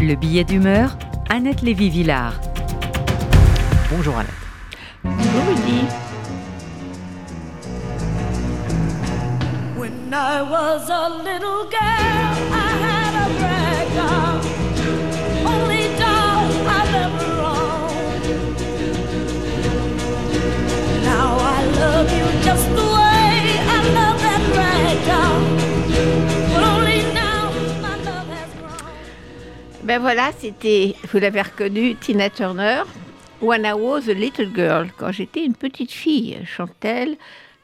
Le billet d'humeur, Annette Lévy-Villard. Bonjour Annette. Bonjour Rudy. When I was a little girl, I had a rag doll. Only doll I've ever owned. Ben voilà, c'était, vous l'avez reconnu, Tina Turner. When I was a little girl, quand j'étais une petite fille, chante-t-elle,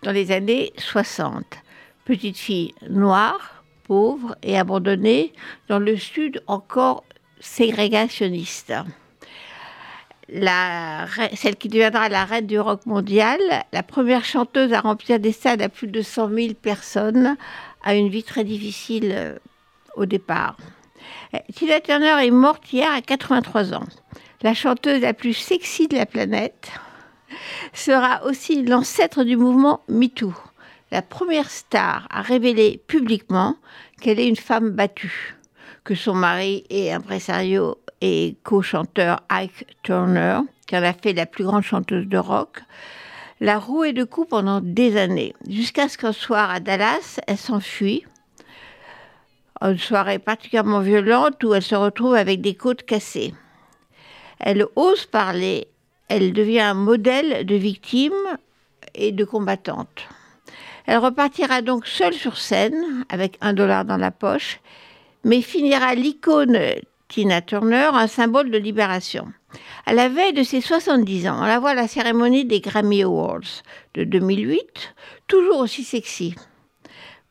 dans les années 60. Petite fille noire, pauvre et abandonnée dans le sud encore ségrégationniste. Celle qui deviendra la reine du rock mondial, la première chanteuse à remplir des stades à plus de 100 000 personnes, a une vie très difficile euh, au départ. Euh, Tina Turner est morte hier à 83 ans. La chanteuse la plus sexy de la planète sera aussi l'ancêtre du mouvement MeToo. La première star à révéler publiquement qu'elle est une femme battue, que son mari est impresario et co-chanteur Ike Turner, qui en a fait la plus grande chanteuse de rock, l'a rouée de coups pendant des années, jusqu'à ce qu'un soir à Dallas, elle s'enfuit une soirée particulièrement violente où elle se retrouve avec des côtes cassées. Elle ose parler, elle devient un modèle de victime et de combattante. Elle repartira donc seule sur scène, avec un dollar dans la poche, mais finira l'icône Tina Turner, un symbole de libération. À la veille de ses 70 ans, on la voit à la cérémonie des Grammy Awards de 2008, toujours aussi sexy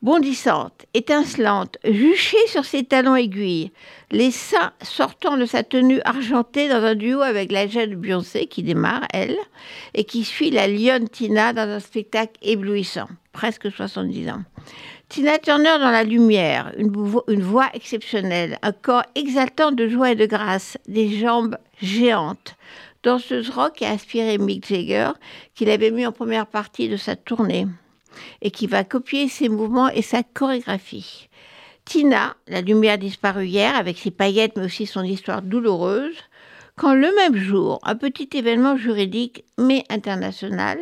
bondissante, étincelante, juchée sur ses talons aiguilles, les seins sortant de sa tenue argentée dans un duo avec la jeune Beyoncé qui démarre, elle, et qui suit la lionne Tina dans un spectacle éblouissant, presque 70 ans. Tina Turner dans la lumière, une, vo- une voix exceptionnelle, un corps exaltant de joie et de grâce, des jambes géantes. Danseuse rock a inspiré Mick Jagger, qu'il avait mis en première partie de sa tournée et qui va copier ses mouvements et sa chorégraphie. Tina, la lumière disparue hier avec ses paillettes mais aussi son histoire douloureuse, quand le même jour, un petit événement juridique mais international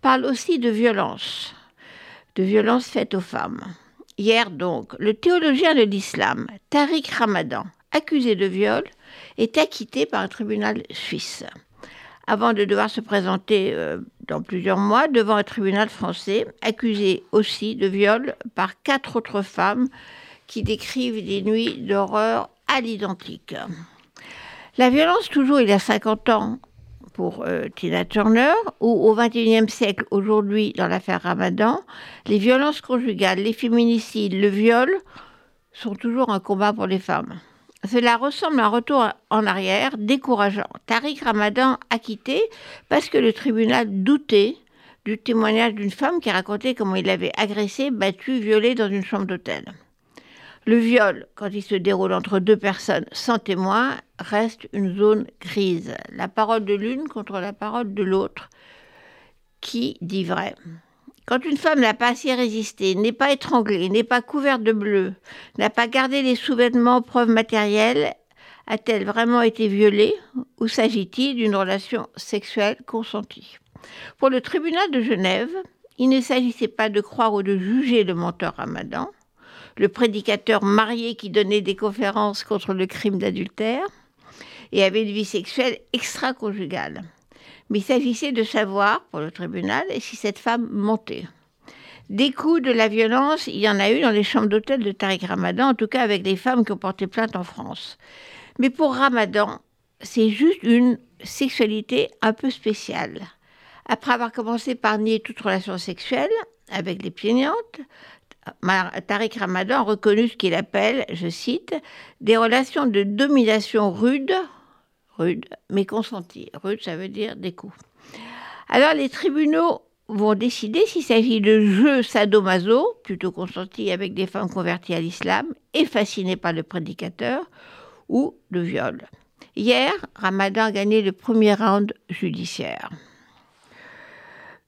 parle aussi de violence, de violence faite aux femmes. Hier donc, le théologien de l'islam, Tariq Ramadan, accusé de viol, est acquitté par un tribunal suisse avant de devoir se présenter euh, dans plusieurs mois devant un tribunal français, accusé aussi de viol par quatre autres femmes qui décrivent des nuits d'horreur à l'identique. La violence, toujours il y a 50 ans pour euh, Tina Turner, ou au XXIe siècle, aujourd'hui, dans l'affaire Ramadan, les violences conjugales, les féminicides, le viol sont toujours un combat pour les femmes. Cela ressemble à un retour en arrière décourageant. Tariq Ramadan acquitté parce que le tribunal doutait du témoignage d'une femme qui racontait comment il l'avait agressé, battu, violé dans une chambre d'hôtel. Le viol, quand il se déroule entre deux personnes sans témoin, reste une zone grise. La parole de l'une contre la parole de l'autre. Qui dit vrai? Quand une femme n'a pas assez résisté, n'est pas étranglée, n'est pas couverte de bleu, n'a pas gardé les sous-vêtements preuve matérielle, a-t-elle vraiment été violée ou s'agit-il d'une relation sexuelle consentie? Pour le tribunal de Genève, il ne s'agissait pas de croire ou de juger le menteur Ramadan, le prédicateur marié qui donnait des conférences contre le crime d'adultère et avait une vie sexuelle extra-conjugale mais il s'agissait de savoir, pour le tribunal, si cette femme mentait. Des coups de la violence, il y en a eu dans les chambres d'hôtel de Tariq Ramadan, en tout cas avec les femmes qui ont porté plainte en France. Mais pour Ramadan, c'est juste une sexualité un peu spéciale. Après avoir commencé par nier toute relation sexuelle avec les plaignantes, Tariq Ramadan a reconnu ce qu'il appelle, je cite, des relations de domination rude, mais consentie. Rude, ça veut dire des coups. Alors les tribunaux vont décider s'il s'agit de jeux sadomaso, plutôt consentis avec des femmes converties à l'islam et fascinées par le prédicateur, ou de viol. Hier, Ramadan gagné le premier round judiciaire.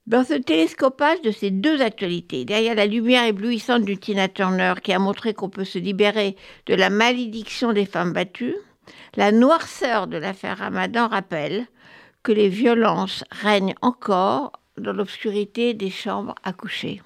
Dans ce télescopage de ces deux actualités, derrière la lumière éblouissante du Tina Turner qui a montré qu'on peut se libérer de la malédiction des femmes battues, La noirceur de l'affaire Ramadan rappelle que les violences règnent encore dans l'obscurité des chambres à coucher.